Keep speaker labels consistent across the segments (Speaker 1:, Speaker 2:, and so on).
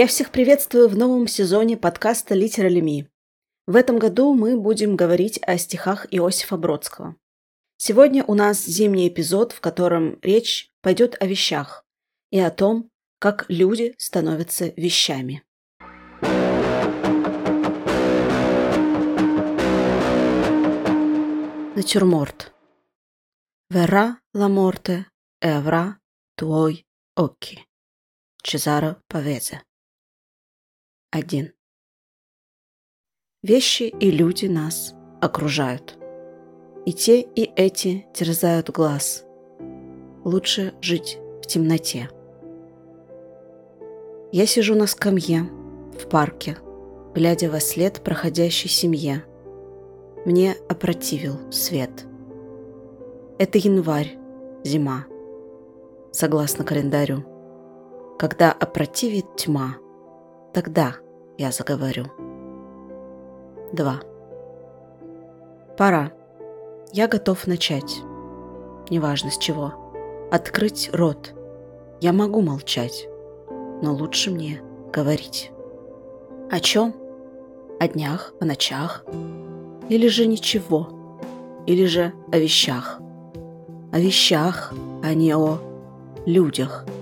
Speaker 1: Я всех приветствую в новом сезоне подкаста «Литерали Ми». В этом году мы будем говорить о стихах Иосифа Бродского. Сегодня у нас зимний эпизод, в котором речь пойдет о вещах и о том, как люди становятся вещами. Натюрморт. Вера ла морте евра туой occhi. Чезаро Павезе. 1. Вещи и люди нас окружают. И те, и эти терзают глаз. Лучше жить в темноте. Я сижу на скамье в парке, глядя во след проходящей семье. Мне опротивил свет. Это январь, зима. Согласно календарю. Когда опротивит тьма, тогда я заговорю. 2. Пора. Я готов начать. Неважно с чего. Открыть рот. Я могу молчать, но лучше мне говорить. О чем? О днях, о ночах? Или же ничего? Или же о вещах? О вещах, а не о людях –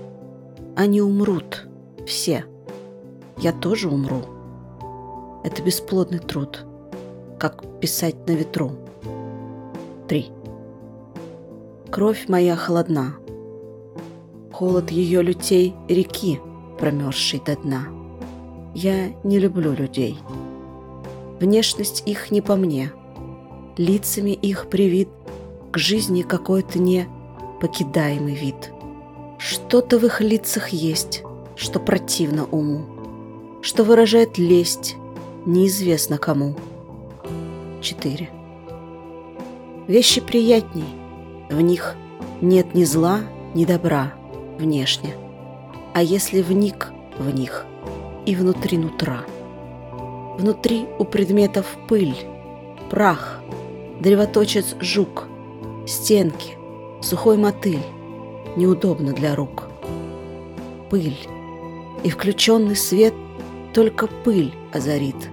Speaker 1: они умрут. Все. Я тоже умру. Это бесплодный труд. Как писать на ветру. 3. Кровь моя холодна. Холод ее лютей реки, промерзшей до дна. Я не люблю людей. Внешность их не по мне. Лицами их привит к жизни какой-то не покидаемый вид. Что-то в их лицах есть, что противно уму, что выражает лесть, неизвестно кому. 4. Вещи приятней, в них нет ни зла, ни добра внешне, а если вник в них и внутри нутра. Внутри у предметов пыль, прах, древоточец жук, стенки, сухой мотыль, неудобно для рук. Пыль. И включенный свет только пыль озарит,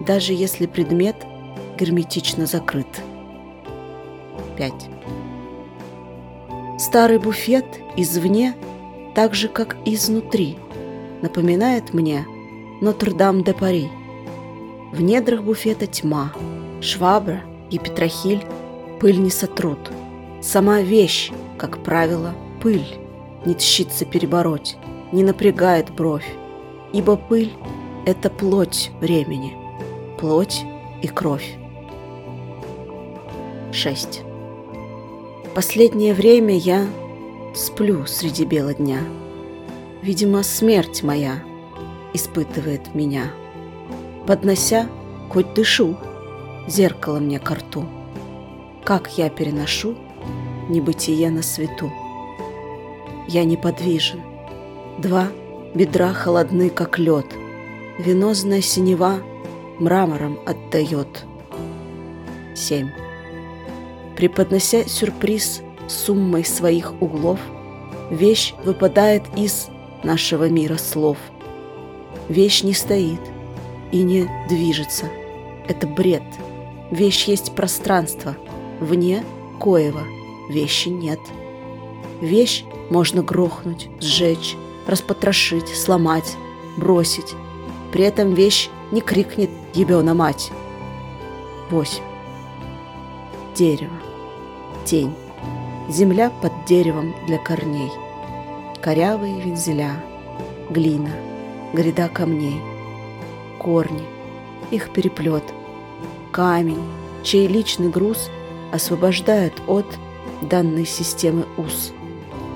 Speaker 1: даже если предмет герметично закрыт. 5. Старый буфет извне, так же, как изнутри, напоминает мне Нотр-Дам-де-Пари. В недрах буфета тьма, швабра и петрохиль пыль не сотрут. Сама вещь как правило, пыль не тщится перебороть, не напрягает бровь, ибо пыль — это плоть времени, плоть и кровь. 6. Последнее время я сплю среди бела дня. Видимо, смерть моя испытывает меня, поднося, хоть дышу, зеркало мне к рту. Как я переношу небытие на свету. Я неподвижен. Два бедра холодны, как лед. Венозная синева мрамором отдает. Семь. Преподнося сюрприз суммой своих углов, Вещь выпадает из нашего мира слов. Вещь не стоит и не движется. Это бред. Вещь есть пространство, вне коего – вещи нет. Вещь можно грохнуть, сжечь, распотрошить, сломать, бросить. При этом вещь не крикнет «Ебена мать!». 8. Дерево. Тень. Земля под деревом для корней. Корявые вензеля. Глина. Гряда камней. Корни. Их переплет. Камень, чей личный груз освобождает от данной системы уз.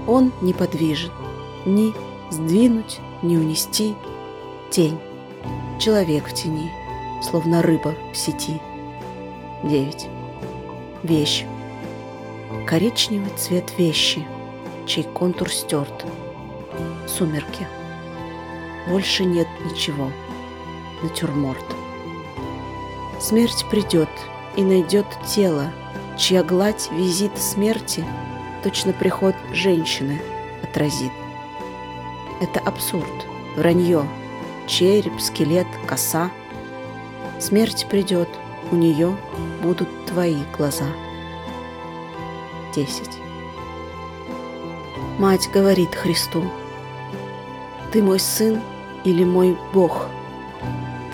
Speaker 1: Он неподвижен. Ни сдвинуть, ни унести. Тень. Человек в тени, словно рыба в сети. 9. Вещь. Коричневый цвет вещи, чей контур стерт. Сумерки. Больше нет ничего. Натюрморт. Смерть придет и найдет тело, чья гладь визит смерти точно приход женщины отразит. Это абсурд, вранье, череп, скелет, коса. Смерть придет, у нее будут твои глаза. 10. Мать говорит Христу, «Ты мой сын или мой Бог?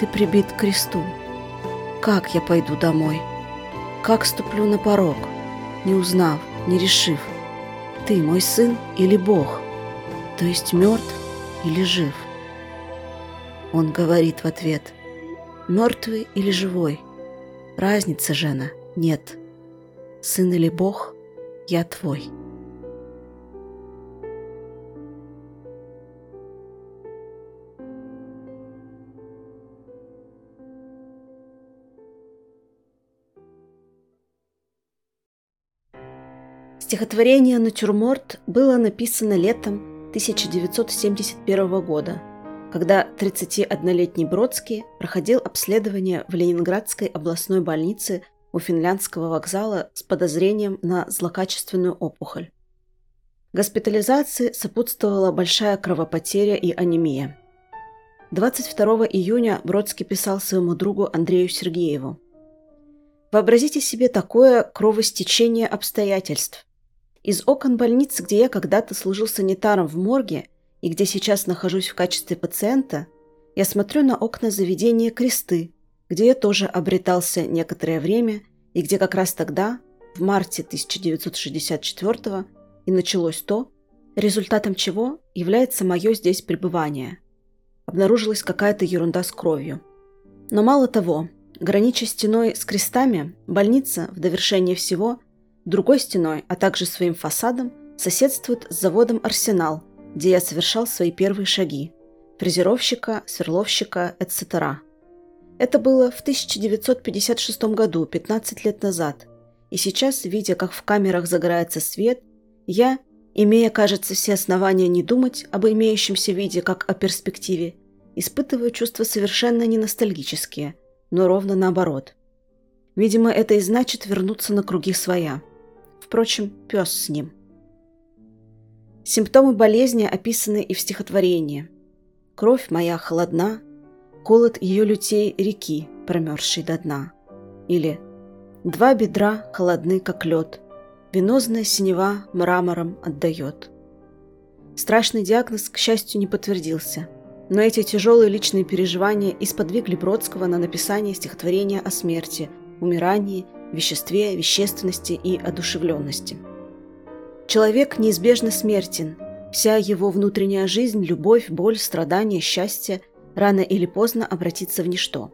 Speaker 1: Ты прибит к кресту. Как я пойду домой? Как ступлю на порог, не узнав, не решив, ты мой сын или Бог, то есть мертв или жив?» Он говорит в ответ, «Мертвый или живой? Разницы, жена, нет. Сын или Бог, я твой». Стихотворение «Натюрморт» было написано летом 1971 года, когда 31-летний Бродский проходил обследование в Ленинградской областной больнице у финляндского вокзала с подозрением на злокачественную опухоль. Госпитализации сопутствовала большая кровопотеря и анемия. 22 июня Бродский писал своему другу Андрею Сергееву. Вообразите себе такое кровостечение обстоятельств. Из окон больницы, где я когда-то служил санитаром в морге и где сейчас нахожусь в качестве пациента, я смотрю на окна заведения «Кресты», где я тоже обретался некоторое время и где как раз тогда, в марте 1964 и началось то, результатом чего является мое здесь пребывание. Обнаружилась какая-то ерунда с кровью. Но мало того, гранича стеной с крестами, больница, в довершение всего – Другой стеной, а также своим фасадом, соседствует с заводом «Арсенал», где я совершал свои первые шаги – фрезеровщика, сверловщика, etc. Это было в 1956 году, 15 лет назад. И сейчас, видя, как в камерах загорается свет, я, имея, кажется, все основания не думать об имеющемся виде как о перспективе, испытываю чувства совершенно не ностальгические, но ровно наоборот. Видимо, это и значит вернуться на круги своя – Впрочем, пес с ним. Симптомы болезни описаны и в стихотворении. «Кровь моя холодна, холод ее лютей реки, промерзшей до дна». Или «Два бедра холодны, как лед, венозная синева мрамором отдает». Страшный диагноз, к счастью, не подтвердился, но эти тяжелые личные переживания исподвигли Бродского на написание стихотворения о смерти, умирании веществе, вещественности и одушевленности. Человек неизбежно смертен. Вся его внутренняя жизнь, любовь, боль, страдания, счастье рано или поздно обратится в ничто.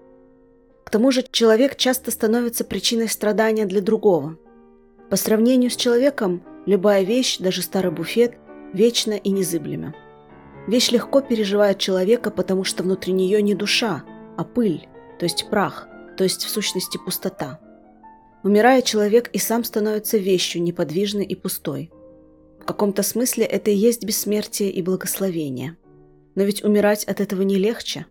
Speaker 1: К тому же человек часто становится причиной страдания для другого. По сравнению с человеком, любая вещь, даже старый буфет, вечна и незыблема. Вещь легко переживает человека, потому что внутри нее не душа, а пыль, то есть прах, то есть в сущности пустота. Умирая, человек и сам становится вещью, неподвижной и пустой. В каком-то смысле это и есть бессмертие и благословение. Но ведь умирать от этого не легче.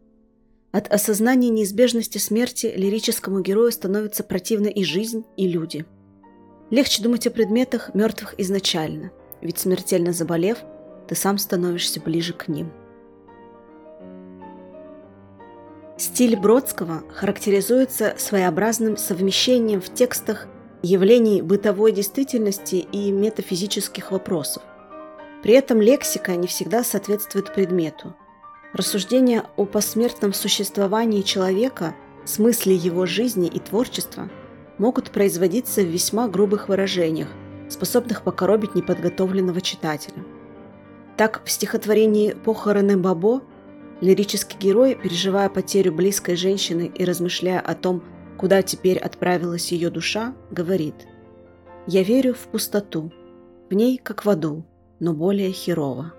Speaker 1: От осознания неизбежности смерти лирическому герою становится противна и жизнь, и люди. Легче думать о предметах, мертвых изначально, ведь смертельно заболев, ты сам становишься ближе к ним. Стиль Бродского характеризуется своеобразным совмещением в текстах явлений бытовой действительности и метафизических вопросов. При этом лексика не всегда соответствует предмету. Рассуждения о посмертном существовании человека, смысле его жизни и творчества могут производиться в весьма грубых выражениях, способных покоробить неподготовленного читателя. Так, в стихотворении «Похороны Бабо» Лирический герой, переживая потерю близкой женщины и размышляя о том, куда теперь отправилась ее душа, говорит «Я верю в пустоту, в ней как в аду, но более херово».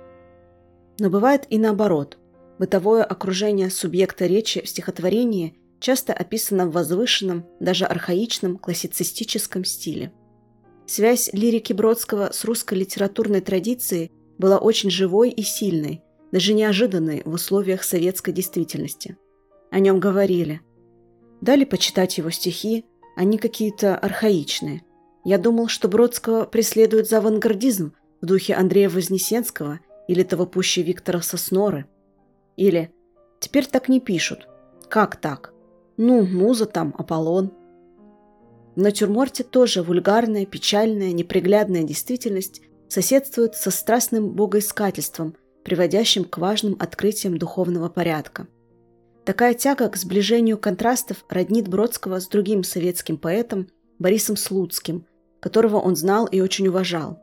Speaker 1: Но бывает и наоборот. Бытовое окружение субъекта речи в стихотворении часто описано в возвышенном, даже архаичном классицистическом стиле. Связь лирики Бродского с русской литературной традицией была очень живой и сильной, даже неожиданный в условиях советской действительности. О нем говорили. Дали почитать его стихи, они какие-то архаичные. Я думал, что Бродского преследует за авангардизм в духе Андрея Вознесенского или того пуще Виктора Сосноры. Или Теперь так не пишут. Как так? Ну, муза там, Аполлон. В натюрморте тоже вульгарная, печальная, неприглядная действительность соседствует со страстным богоискательством, приводящим к важным открытиям духовного порядка. Такая тяга к сближению контрастов роднит Бродского с другим советским поэтом Борисом Слуцким, которого он знал и очень уважал.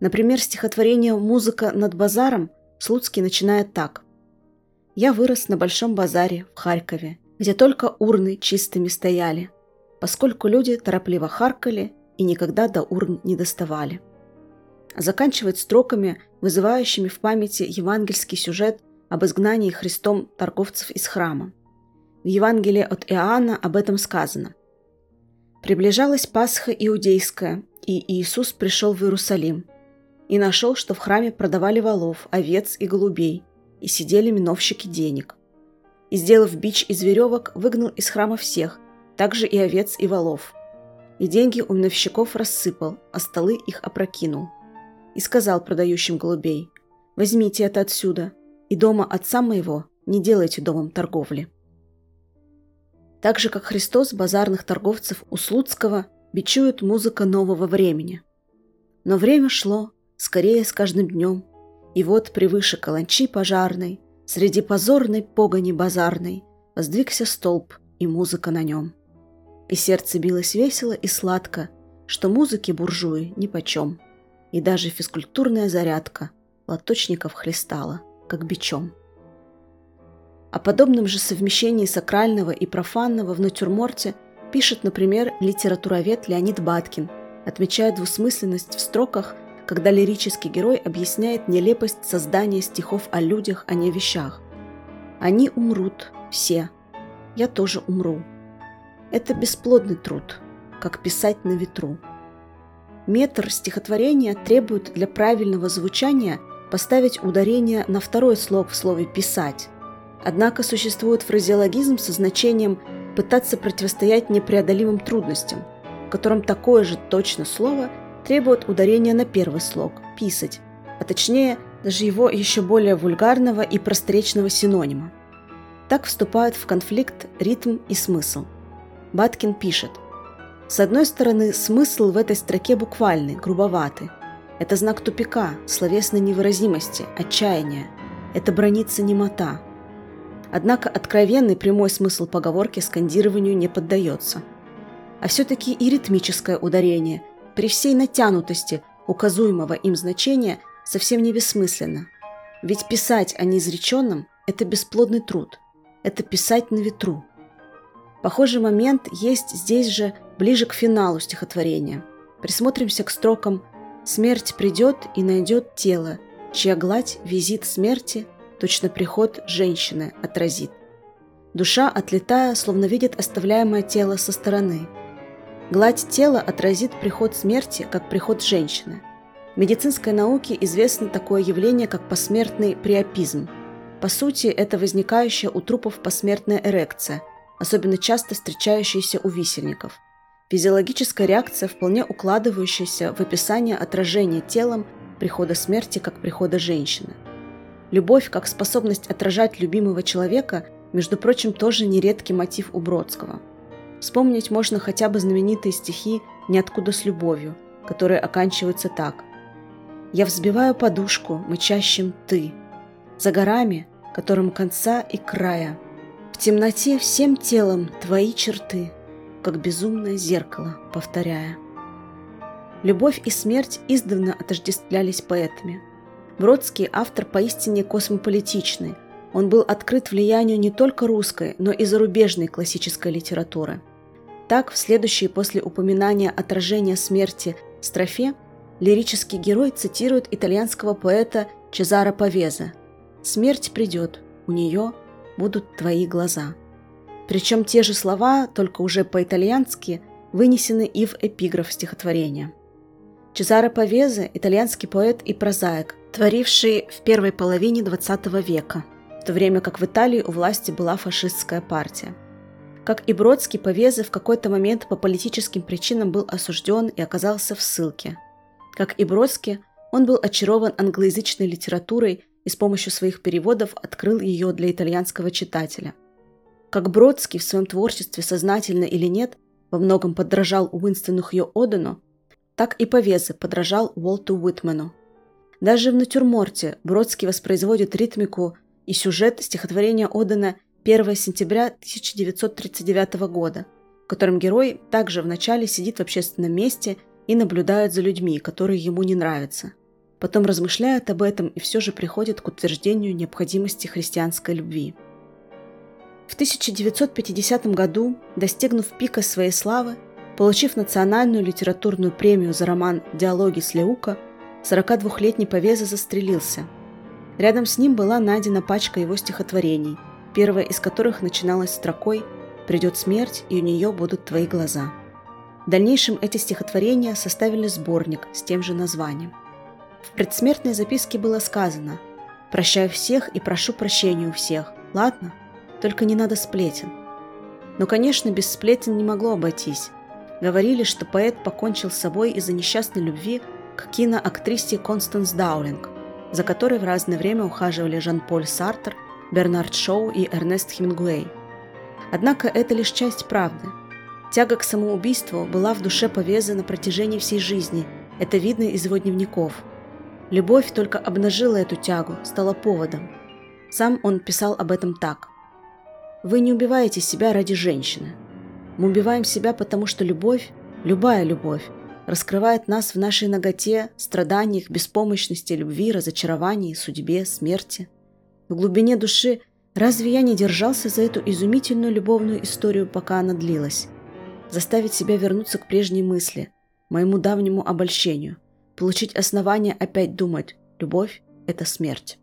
Speaker 1: Например, стихотворение «Музыка над базаром» Слуцкий начинает так. «Я вырос на Большом базаре в Харькове, где только урны чистыми стояли поскольку люди торопливо харкали и никогда до урн не доставали. Заканчивает строками, вызывающими в памяти евангельский сюжет об изгнании Христом торговцев из храма. В Евангелии от Иоанна об этом сказано. «Приближалась Пасха иудейская, и Иисус пришел в Иерусалим, и нашел, что в храме продавали волов, овец и голубей, и сидели миновщики денег. И, сделав бич из веревок, выгнал из храма всех, также и овец и волов. И деньги у миновщиков рассыпал, а столы их опрокинул. И сказал продающим голубей, «Возьмите это отсюда, и дома отца моего не делайте домом торговли». Так же, как Христос базарных торговцев у Слуцкого бичует музыка нового времени. Но время шло, скорее с каждым днем, и вот превыше каланчи пожарной, среди позорной погони базарной, воздвигся столб и музыка на нем и сердце билось весело и сладко, что музыки буржуи нипочем, и даже физкультурная зарядка лоточников хлестала, как бичом. О подобном же совмещении сакрального и профанного в натюрморте пишет, например, литературовед Леонид Баткин, отмечая двусмысленность в строках, когда лирический герой объясняет нелепость создания стихов о людях, а не вещах. «Они умрут, все. Я тоже умру. Это бесплодный труд, как писать на ветру. Метр стихотворения требует для правильного звучания поставить ударение на второй слог в слове «писать». Однако существует фразеологизм со значением «пытаться противостоять непреодолимым трудностям», в котором такое же точно слово требует ударения на первый слог – «писать», а точнее даже его еще более вульгарного и просторечного синонима. Так вступают в конфликт ритм и смысл – Баткин пишет. С одной стороны, смысл в этой строке буквальный, грубоватый. Это знак тупика, словесной невыразимости, отчаяния. Это бронится немота. Однако откровенный прямой смысл поговорки скандированию не поддается. А все-таки и ритмическое ударение, при всей натянутости указуемого им значения, совсем не бессмысленно. Ведь писать о неизреченном – это бесплодный труд. Это писать на ветру – Похожий момент есть здесь же, ближе к финалу стихотворения. Присмотримся к строкам «Смерть придет и найдет тело, чья гладь визит смерти, точно приход женщины отразит. Душа, отлетая, словно видит оставляемое тело со стороны. Гладь тела отразит приход смерти, как приход женщины. В медицинской науке известно такое явление, как посмертный приопизм. По сути, это возникающая у трупов посмертная эрекция – особенно часто встречающиеся у висельников. Физиологическая реакция, вполне укладывающаяся в описание отражения телом прихода смерти как прихода женщины. Любовь как способность отражать любимого человека, между прочим, тоже нередкий мотив у Бродского. Вспомнить можно хотя бы знаменитые стихи «Ниоткуда с любовью», которые оканчиваются так. «Я взбиваю подушку, мычащим ты, за горами, которым конца и края, темноте всем телом твои черты, как безумное зеркало, повторяя. Любовь и смерть издавна отождествлялись поэтами. Бродский – автор поистине космополитичный. Он был открыт влиянию не только русской, но и зарубежной классической литературы. Так, в следующей после упоминания отражения смерти строфе лирический герой цитирует итальянского поэта Чезаро Павеза «Смерть придет, у нее будут твои глаза». Причем те же слова, только уже по-итальянски, вынесены и в эпиграф стихотворения. Чезаро Павезе – итальянский поэт и прозаик, творивший в первой половине XX века, в то время как в Италии у власти была фашистская партия. Как и Бродский, Павезе в какой-то момент по политическим причинам был осужден и оказался в ссылке. Как и Бродский, он был очарован англоязычной литературой и с помощью своих переводов открыл ее для итальянского читателя. Как Бродский в своем творчестве, сознательно или нет, во многом подражал Уинстону Хью Одену, так и Повезе подражал Уолту Уитмену. Даже в натюрморте Бродский воспроизводит ритмику и сюжет стихотворения Одена 1 сентября 1939 года, в котором герой также вначале сидит в общественном месте и наблюдает за людьми, которые ему не нравятся. Потом размышляет об этом и все же приходит к утверждению необходимости христианской любви. В 1950 году, достигнув пика своей славы, получив национальную литературную премию за роман «Диалоги с Леука», 42-летний Повеза застрелился. Рядом с ним была найдена пачка его стихотворений, первая из которых начиналась строкой «Придет смерть, и у нее будут твои глаза». В дальнейшем эти стихотворения составили сборник с тем же названием. В предсмертной записке было сказано «Прощаю всех и прошу прощения у всех, ладно? Только не надо сплетен». Но, конечно, без сплетен не могло обойтись. Говорили, что поэт покончил с собой из-за несчастной любви к киноактрисе Констанс Даулинг, за которой в разное время ухаживали Жан-Поль Сартер, Бернард Шоу и Эрнест Хемингуэй. Однако это лишь часть правды. Тяга к самоубийству была в душе Повеза на протяжении всей жизни, это видно из его дневников. Любовь только обнажила эту тягу, стала поводом. Сам он писал об этом так. «Вы не убиваете себя ради женщины. Мы убиваем себя, потому что любовь, любая любовь, раскрывает нас в нашей ноготе, страданиях, беспомощности, любви, разочаровании, судьбе, смерти. В глубине души разве я не держался за эту изумительную любовную историю, пока она длилась? Заставить себя вернуться к прежней мысли, моему давнему обольщению, получить основание опять думать «любовь – это смерть».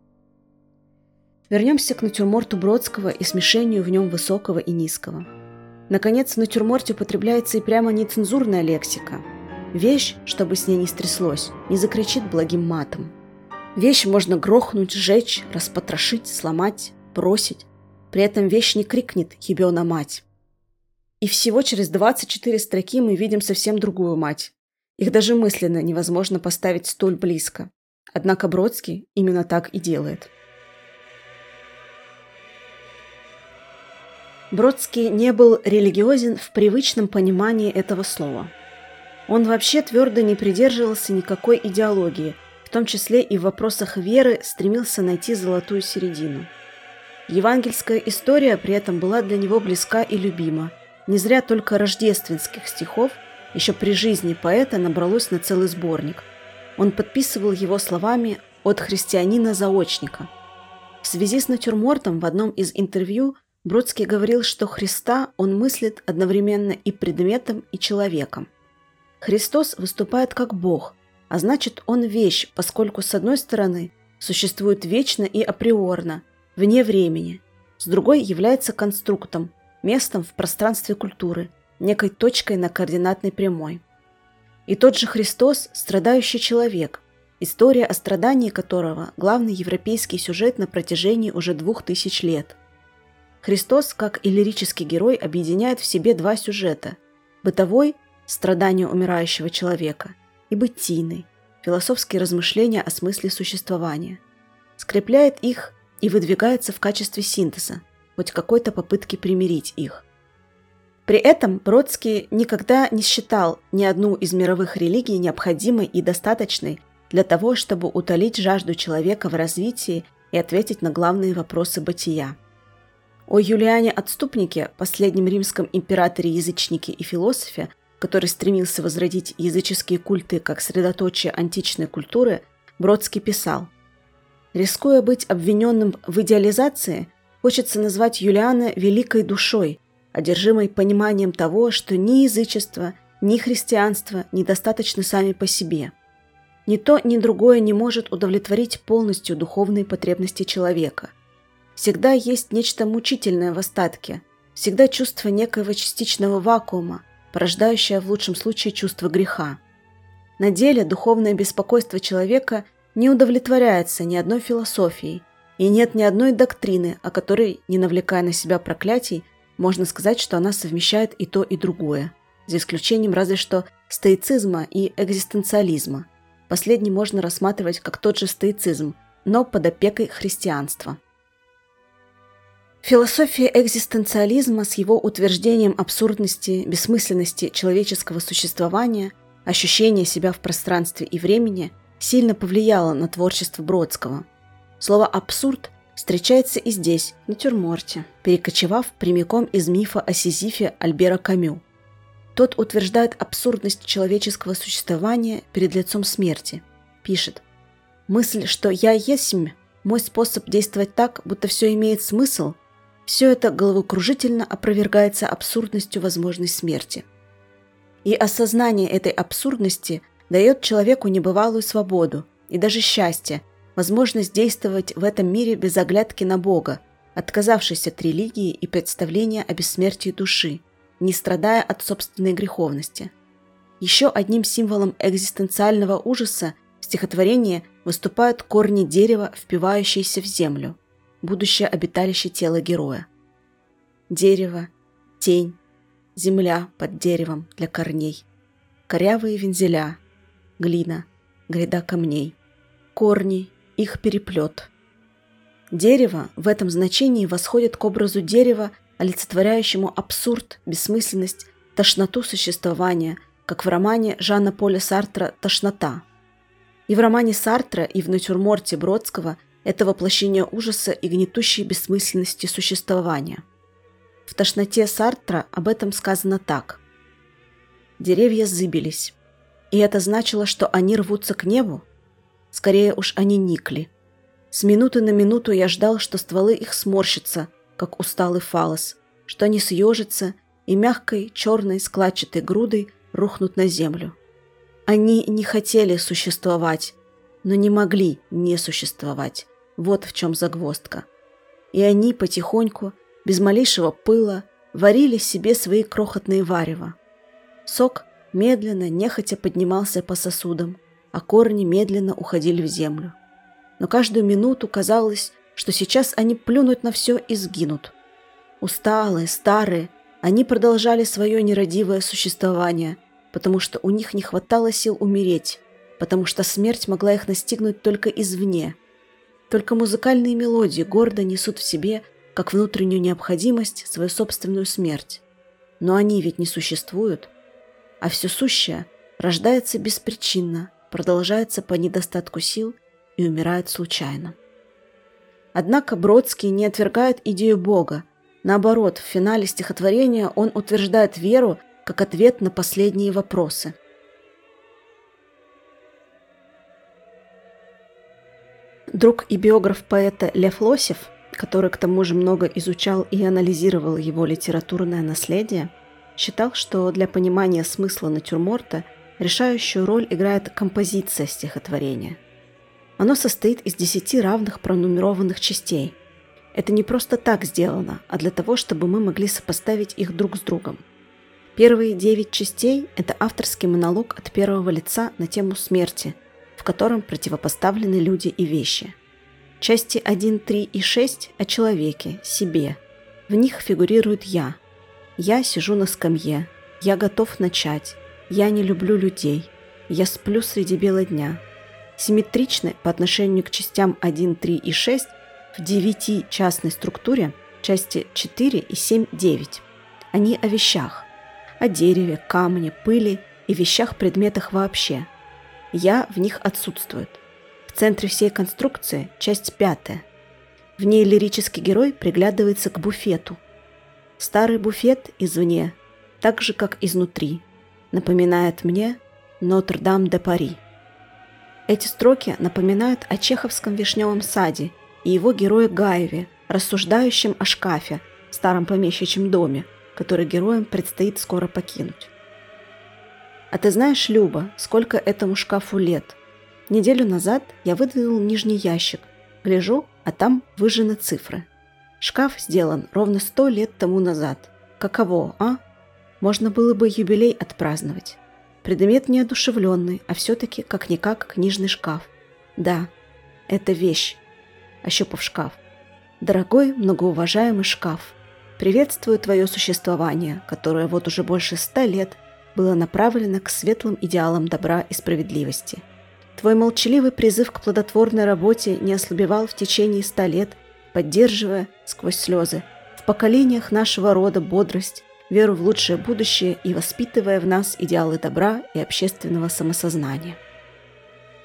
Speaker 1: Вернемся к натюрморту Бродского и смешению в нем высокого и низкого – Наконец, в натюрморте употребляется и прямо нецензурная лексика. Вещь, чтобы с ней не стряслось, не закричит благим матом. Вещь можно грохнуть, сжечь, распотрошить, сломать, бросить. При этом вещь не крикнет «Ебена мать!». И всего через 24 строки мы видим совсем другую мать. Их даже мысленно невозможно поставить столь близко. Однако Бродский именно так и делает. Бродский не был религиозен в привычном понимании этого слова. Он вообще твердо не придерживался никакой идеологии, в том числе и в вопросах веры стремился найти золотую середину. Евангельская история при этом была для него близка и любима. Не зря только рождественских стихов еще при жизни поэта набралось на целый сборник. Он подписывал его словами «от христианина-заочника». В связи с натюрмортом в одном из интервью – Бродский говорил, что Христа он мыслит одновременно и предметом, и человеком. Христос выступает как Бог, а значит он вещь, поскольку с одной стороны существует вечно и априорно, вне времени, с другой является конструктом, местом в пространстве культуры, некой точкой на координатной прямой. И тот же Христос – страдающий человек, история о страдании которого – главный европейский сюжет на протяжении уже двух тысяч лет – Христос, как и лирический герой, объединяет в себе два сюжета – бытовой – страдание умирающего человека, и бытийный – философские размышления о смысле существования. Скрепляет их и выдвигается в качестве синтеза, хоть какой-то попытки примирить их. При этом Бродский никогда не считал ни одну из мировых религий необходимой и достаточной для того, чтобы утолить жажду человека в развитии и ответить на главные вопросы бытия. О Юлиане Отступнике, последнем римском императоре-язычнике и философе, который стремился возродить языческие культы как средоточие античной культуры, Бродский писал «Рискуя быть обвиненным в идеализации, хочется назвать Юлиана великой душой, одержимой пониманием того, что ни язычество, ни христианство недостаточны сами по себе. Ни то, ни другое не может удовлетворить полностью духовные потребности человека – Всегда есть нечто мучительное в остатке, всегда чувство некоего частичного вакуума, порождающее в лучшем случае чувство греха. На деле духовное беспокойство человека не удовлетворяется ни одной философией, и нет ни одной доктрины, о которой, не навлекая на себя проклятий, можно сказать, что она совмещает и то, и другое, за исключением разве что стоицизма и экзистенциализма. Последний можно рассматривать как тот же стоицизм – но под опекой христианства. Философия экзистенциализма с его утверждением абсурдности, бессмысленности человеческого существования, ощущения себя в пространстве и времени сильно повлияла на творчество Бродского. Слово «абсурд» встречается и здесь, в натюрморте, перекочевав прямиком из мифа о Сизифе Альбера Камю. Тот утверждает абсурдность человеческого существования перед лицом смерти. Пишет «Мысль, что я есмь, мой способ действовать так, будто все имеет смысл – все это головокружительно опровергается абсурдностью возможной смерти. И осознание этой абсурдности дает человеку небывалую свободу и даже счастье, возможность действовать в этом мире без оглядки на Бога, отказавшись от религии и представления о бессмертии души, не страдая от собственной греховности. Еще одним символом экзистенциального ужаса в стихотворении выступают корни дерева, впивающиеся в землю – будущее обиталище тела героя. Дерево, тень, земля под деревом для корней, корявые вензеля, глина, гряда камней, корни, их переплет. Дерево в этом значении восходит к образу дерева, олицетворяющему абсурд, бессмысленность, тошноту существования, как в романе Жана Поля Сартра «Тошнота». И в романе Сартра, и в натюрморте Бродского – это воплощение ужаса и гнетущей бессмысленности существования. В тошноте Сартра об этом сказано так. Деревья зыбились. И это значило, что они рвутся к небу? Скорее уж они никли. С минуты на минуту я ждал, что стволы их сморщатся, как усталый фалос, что они съежатся и мягкой, черной, складчатой грудой рухнут на землю. Они не хотели существовать, но не могли не существовать. Вот в чем загвоздка. И они потихоньку, без малейшего пыла, варили себе свои крохотные варева. Сок медленно, нехотя поднимался по сосудам, а корни медленно уходили в землю. Но каждую минуту казалось, что сейчас они плюнут на все и сгинут. Усталые, старые, они продолжали свое нерадивое существование, потому что у них не хватало сил умереть, потому что смерть могла их настигнуть только извне – только музыкальные мелодии гордо несут в себе, как внутреннюю необходимость, свою собственную смерть. Но они ведь не существуют. А все сущее рождается беспричинно, продолжается по недостатку сил и умирает случайно. Однако Бродский не отвергает идею Бога. Наоборот, в финале стихотворения он утверждает веру как ответ на последние вопросы – Друг и биограф поэта Лев Лосев, который к тому же много изучал и анализировал его литературное наследие, считал, что для понимания смысла натюрморта решающую роль играет композиция стихотворения. Оно состоит из десяти равных пронумерованных частей. Это не просто так сделано, а для того, чтобы мы могли сопоставить их друг с другом. Первые девять частей – это авторский монолог от первого лица на тему смерти – котором противопоставлены люди и вещи. Части 1, 3 и 6 о человеке, себе. В них фигурирует «я». «Я сижу на скамье», «Я готов начать», «Я не люблю людей», «Я сплю среди бела дня». Симметричны по отношению к частям 1, 3 и 6 в 9-частной структуре части 4 и 7, 9. Они о вещах, о дереве, камне, пыли и вещах-предметах вообще – «я» в них отсутствует. В центре всей конструкции часть пятая. В ней лирический герой приглядывается к буфету. Старый буфет извне, так же, как изнутри, напоминает мне Нотр-Дам-де-Пари. Эти строки напоминают о чеховском вишневом саде и его герое Гаеве, рассуждающем о шкафе, старом помещичьем доме, который героям предстоит скоро покинуть. А ты знаешь, Люба, сколько этому шкафу лет? Неделю назад я выдвинул нижний ящик. Гляжу, а там выжжены цифры. Шкаф сделан ровно сто лет тому назад. Каково, а? Можно было бы юбилей отпраздновать. Предмет неодушевленный, а все-таки как-никак книжный шкаф. Да, это вещь. Ощупав шкаф. Дорогой, многоуважаемый шкаф, приветствую твое существование, которое вот уже больше ста лет – было направлено к светлым идеалам добра и справедливости. Твой молчаливый призыв к плодотворной работе не ослабевал в течение ста лет, поддерживая сквозь слезы в поколениях нашего рода бодрость, веру в лучшее будущее и воспитывая в нас идеалы добра и общественного самосознания.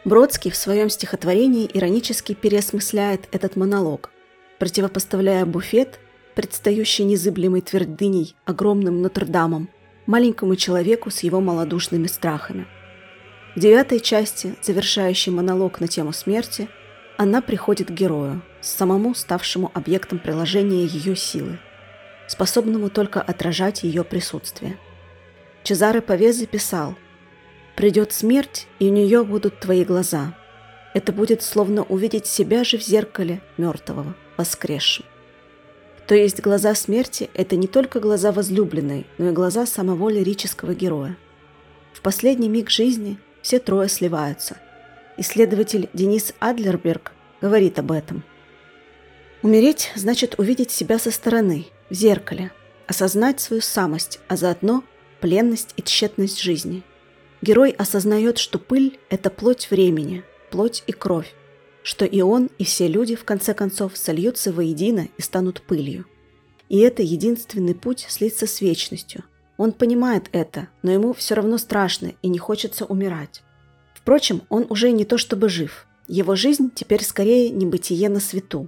Speaker 1: Бродский в своем стихотворении иронически переосмысляет этот монолог, противопоставляя буфет, предстающий незыблемой твердыней, огромным Нотр-Дамом, маленькому человеку с его малодушными страхами. В девятой части, завершающей монолог на тему смерти, она приходит к герою, самому ставшему объектом приложения ее силы, способному только отражать ее присутствие. Чезаре Павезе писал «Придет смерть, и у нее будут твои глаза. Это будет словно увидеть себя же в зеркале мертвого, воскресшим». То есть глаза смерти – это не только глаза возлюбленной, но и глаза самого лирического героя. В последний миг жизни все трое сливаются. Исследователь Денис Адлерберг говорит об этом. Умереть значит увидеть себя со стороны, в зеркале, осознать свою самость, а заодно пленность и тщетность жизни. Герой осознает, что пыль – это плоть времени, плоть и кровь, что и он, и все люди, в конце концов, сольются воедино и станут пылью. И это единственный путь слиться с вечностью. Он понимает это, но ему все равно страшно и не хочется умирать. Впрочем, он уже не то чтобы жив. Его жизнь теперь скорее небытие на свету.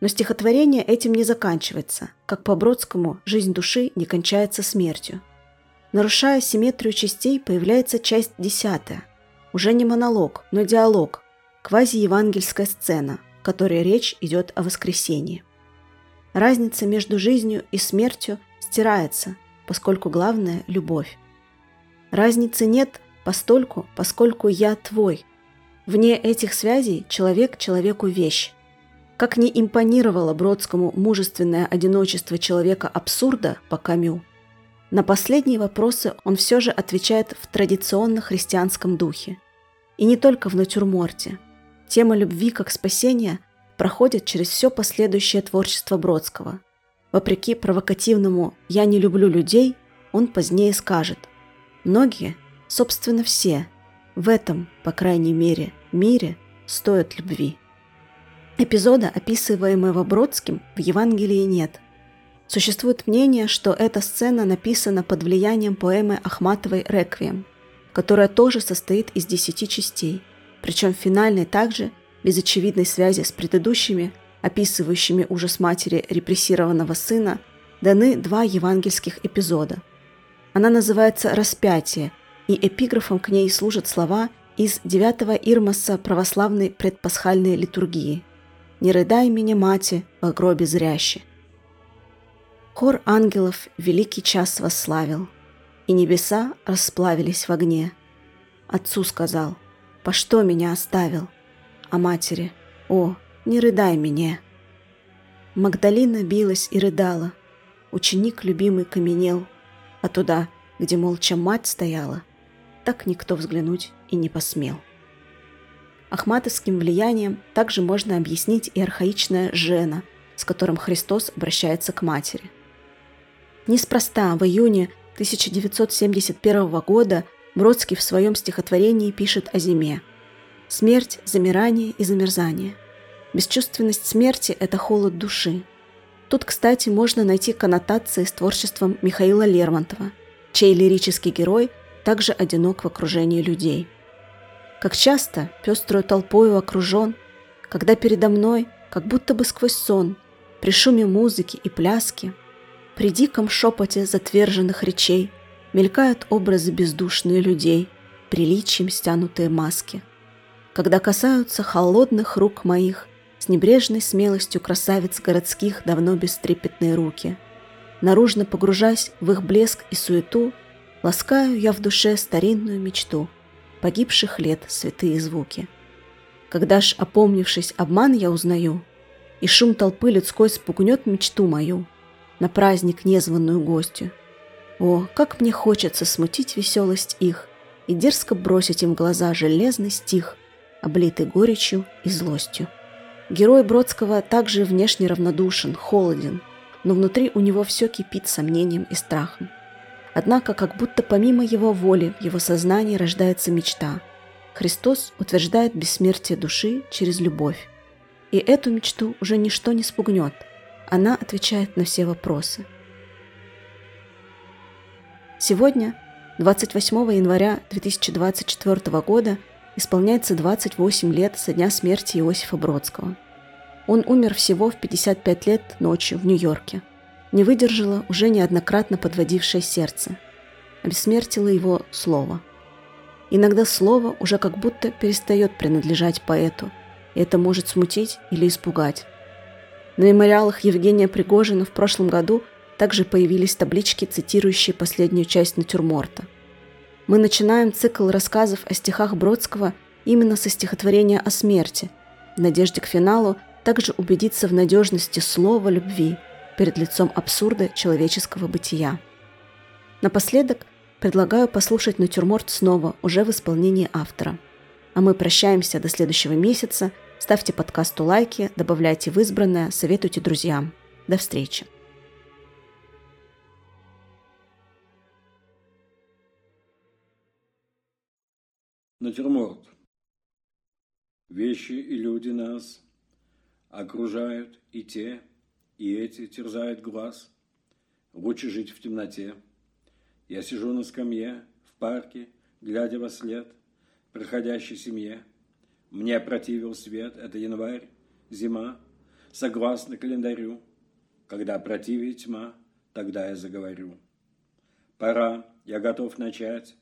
Speaker 1: Но стихотворение этим не заканчивается. Как по Бродскому, жизнь души не кончается смертью. Нарушая симметрию частей, появляется часть десятая. Уже не монолог, но диалог, квазиевангельская сцена, в которой речь идет о воскресении. Разница между жизнью и смертью стирается, поскольку главное – любовь. Разницы нет постольку, поскольку я твой. Вне этих связей человек человеку вещь. Как не импонировало Бродскому мужественное одиночество человека абсурда по Камю, на последние вопросы он все же отвечает в традиционно христианском духе. И не только в натюрморте – Тема любви как спасения проходит через все последующее творчество Бродского. Вопреки провокативному «я не люблю людей», он позднее скажет «многие, собственно все, в этом, по крайней мере, мире стоят любви». Эпизода, описываемого Бродским, в Евангелии нет. Существует мнение, что эта сцена написана под влиянием поэмы Ахматовой «Реквием», которая тоже состоит из десяти частей – причем в финальной также, без очевидной связи с предыдущими, описывающими ужас матери репрессированного сына, даны два евангельских эпизода. Она называется «Распятие», и эпиграфом к ней служат слова из 9 Ирмаса православной предпасхальной литургии «Не рыдай меня, мати, во гробе зряще». Хор ангелов великий час восславил, и небеса расплавились в огне. Отцу сказал – по что меня оставил? А матери, о, не рыдай мне. Магдалина билась и рыдала. Ученик любимый каменел, а туда, где молча мать стояла, так никто взглянуть и не посмел. Ахматовским влиянием также можно объяснить и архаичное «жена», с которым Христос обращается к матери. Неспроста в июне 1971 года Бродский в своем стихотворении пишет о зиме. Смерть – замирание и замерзание. Бесчувственность смерти – это холод души. Тут, кстати, можно найти коннотации с творчеством Михаила Лермонтова, чей лирический герой также одинок в окружении людей. Как часто, пеструю толпою окружен, когда передо мной, как будто бы сквозь сон, при шуме музыки и пляски, при диком шепоте затверженных речей – мелькают образы бездушные людей, приличием стянутые маски. Когда касаются холодных рук моих, с небрежной смелостью красавиц городских давно бестрепетные руки. Наружно погружаясь в их блеск и суету, ласкаю я в душе старинную мечту погибших лет святые звуки. Когда ж, опомнившись, обман я узнаю, и шум толпы людской спугнет мечту мою на праздник незваную гостью, о, как мне хочется смутить веселость их и дерзко бросить им в глаза железный стих, облитый горечью и злостью. Герой Бродского также внешне равнодушен, холоден, но внутри у него все кипит сомнением и страхом. Однако, как будто помимо его воли в его сознании рождается мечта. Христос утверждает бессмертие души через любовь. И эту мечту уже ничто не спугнет. Она отвечает на все вопросы. Сегодня, 28 января 2024 года, исполняется 28 лет со дня смерти Иосифа Бродского. Он умер всего в 55 лет ночью в Нью-Йорке. Не выдержало уже неоднократно подводившее сердце. Обессмертило его слово – Иногда слово уже как будто перестает принадлежать поэту, и это может смутить или испугать. На мемориалах Евгения Пригожина в прошлом году также появились таблички, цитирующие последнюю часть натюрморта. Мы начинаем цикл рассказов о стихах Бродского именно со стихотворения о смерти, в надежде к финалу также убедиться в надежности слова любви перед лицом абсурда человеческого бытия. Напоследок – Предлагаю послушать натюрморт снова, уже в исполнении автора. А мы прощаемся до следующего месяца. Ставьте подкасту лайки, добавляйте в избранное, советуйте друзьям. До встречи.
Speaker 2: Натюрморт. Вещи и люди нас окружают, и те, и эти терзают глаз. Лучше жить в темноте – я сижу на скамье в парке, глядя во след проходящей семье. Мне противил свет, это январь, зима, согласно календарю. Когда противит тьма, тогда я заговорю. Пора, я готов начать.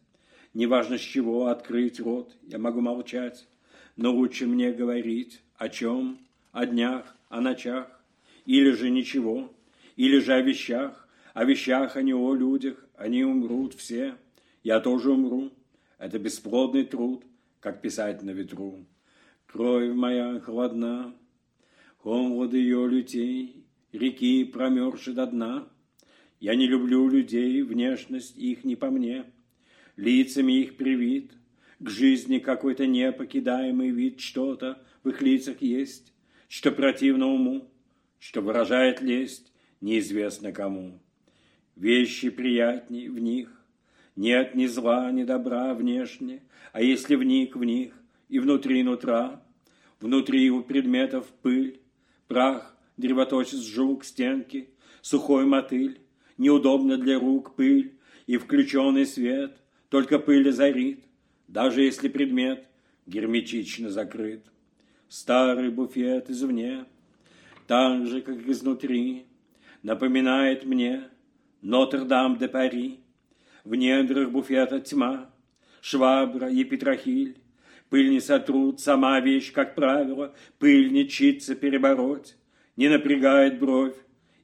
Speaker 2: Неважно, с чего открыть рот, я могу молчать, но лучше мне говорить о чем, о днях, о ночах, или же ничего, или же о вещах, о вещах, а не о людях, они умрут все, я тоже умру. Это бесплодный труд, как писать на ветру. Кровь моя холодна, холод ее лютей, реки промерзши до дна. Я не люблю людей, внешность их не по мне, лицами их привит, к жизни какой-то непокидаемый вид, что-то в их лицах есть, что противно уму, что выражает лесть неизвестно кому вещи приятней в них. Нет ни зла, ни добра внешне, а если вник в них и внутри нутра, внутри у предметов пыль, прах, древоточит жук, стенки, сухой мотыль, неудобно для рук пыль и включенный свет, только пыль озарит, даже если предмет герметично закрыт. Старый буфет извне, так же, как изнутри, напоминает мне Нотр-Дам-де-Пари, в недрах буфета тьма, швабра и петрохиль, пыль не сотрут, сама вещь, как правило, пыль не чится перебороть, не напрягает бровь,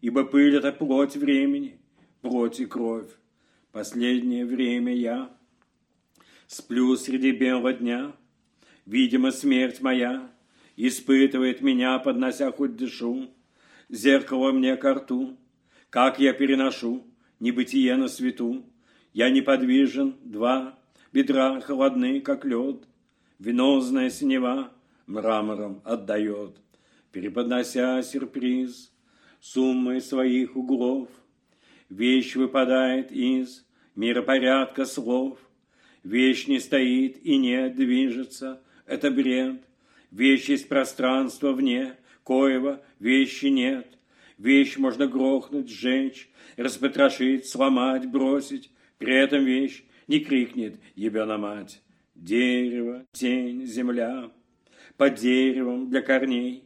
Speaker 2: ибо пыль — это плоть времени, плоть и кровь. Последнее время я сплю среди белого дня, видимо, смерть моя испытывает меня, поднося хоть дышу, зеркало мне ко рту, как я переношу небытие на свету. Я неподвижен, два, бедра холодны, как лед, Венозная синева мрамором отдает, Переподнося сюрприз суммой своих углов. Вещь выпадает из миропорядка слов, Вещь не стоит и не движется, это бред. Вещь есть пространство вне, коего вещи нет. Вещь можно грохнуть, сжечь, распотрошить, сломать, бросить. При этом вещь не крикнет «Ебена мать!» Дерево, тень, земля, под деревом для корней,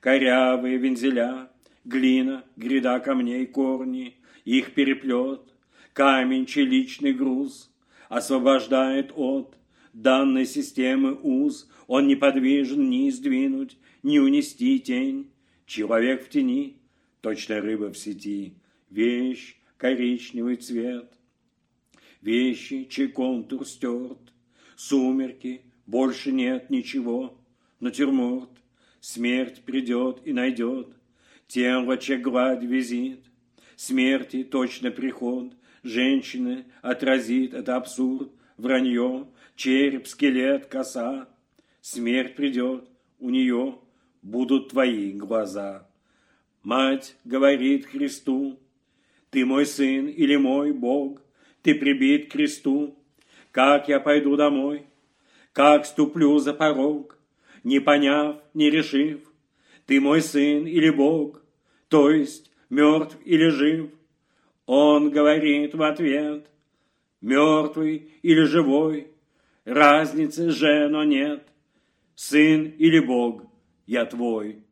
Speaker 2: корявые вензеля, глина, гряда камней, корни, их переплет, камень, челичный груз, освобождает от данной системы уз, он неподвижен ни сдвинуть, ни унести тень, человек в тени, точно рыба в сети, вещь, коричневый цвет, вещи, чей контур стерт, сумерки, больше нет ничего, натюрморт, смерть придет и найдет, тело, че гладь визит, смерти точно приход, женщины отразит это абсурд, вранье, череп, скелет, коса, смерть придет, у нее будут твои глаза. Мать говорит Христу, ты мой сын или мой Бог, ты прибит к кресту. Как я пойду домой? как ступлю за порог, не поняв, не решив, ты мой сын или Бог, то есть мертв или жив. Он говорит в ответ, мертвый или живой, разницы же, но нет, сын или Бог, я твой.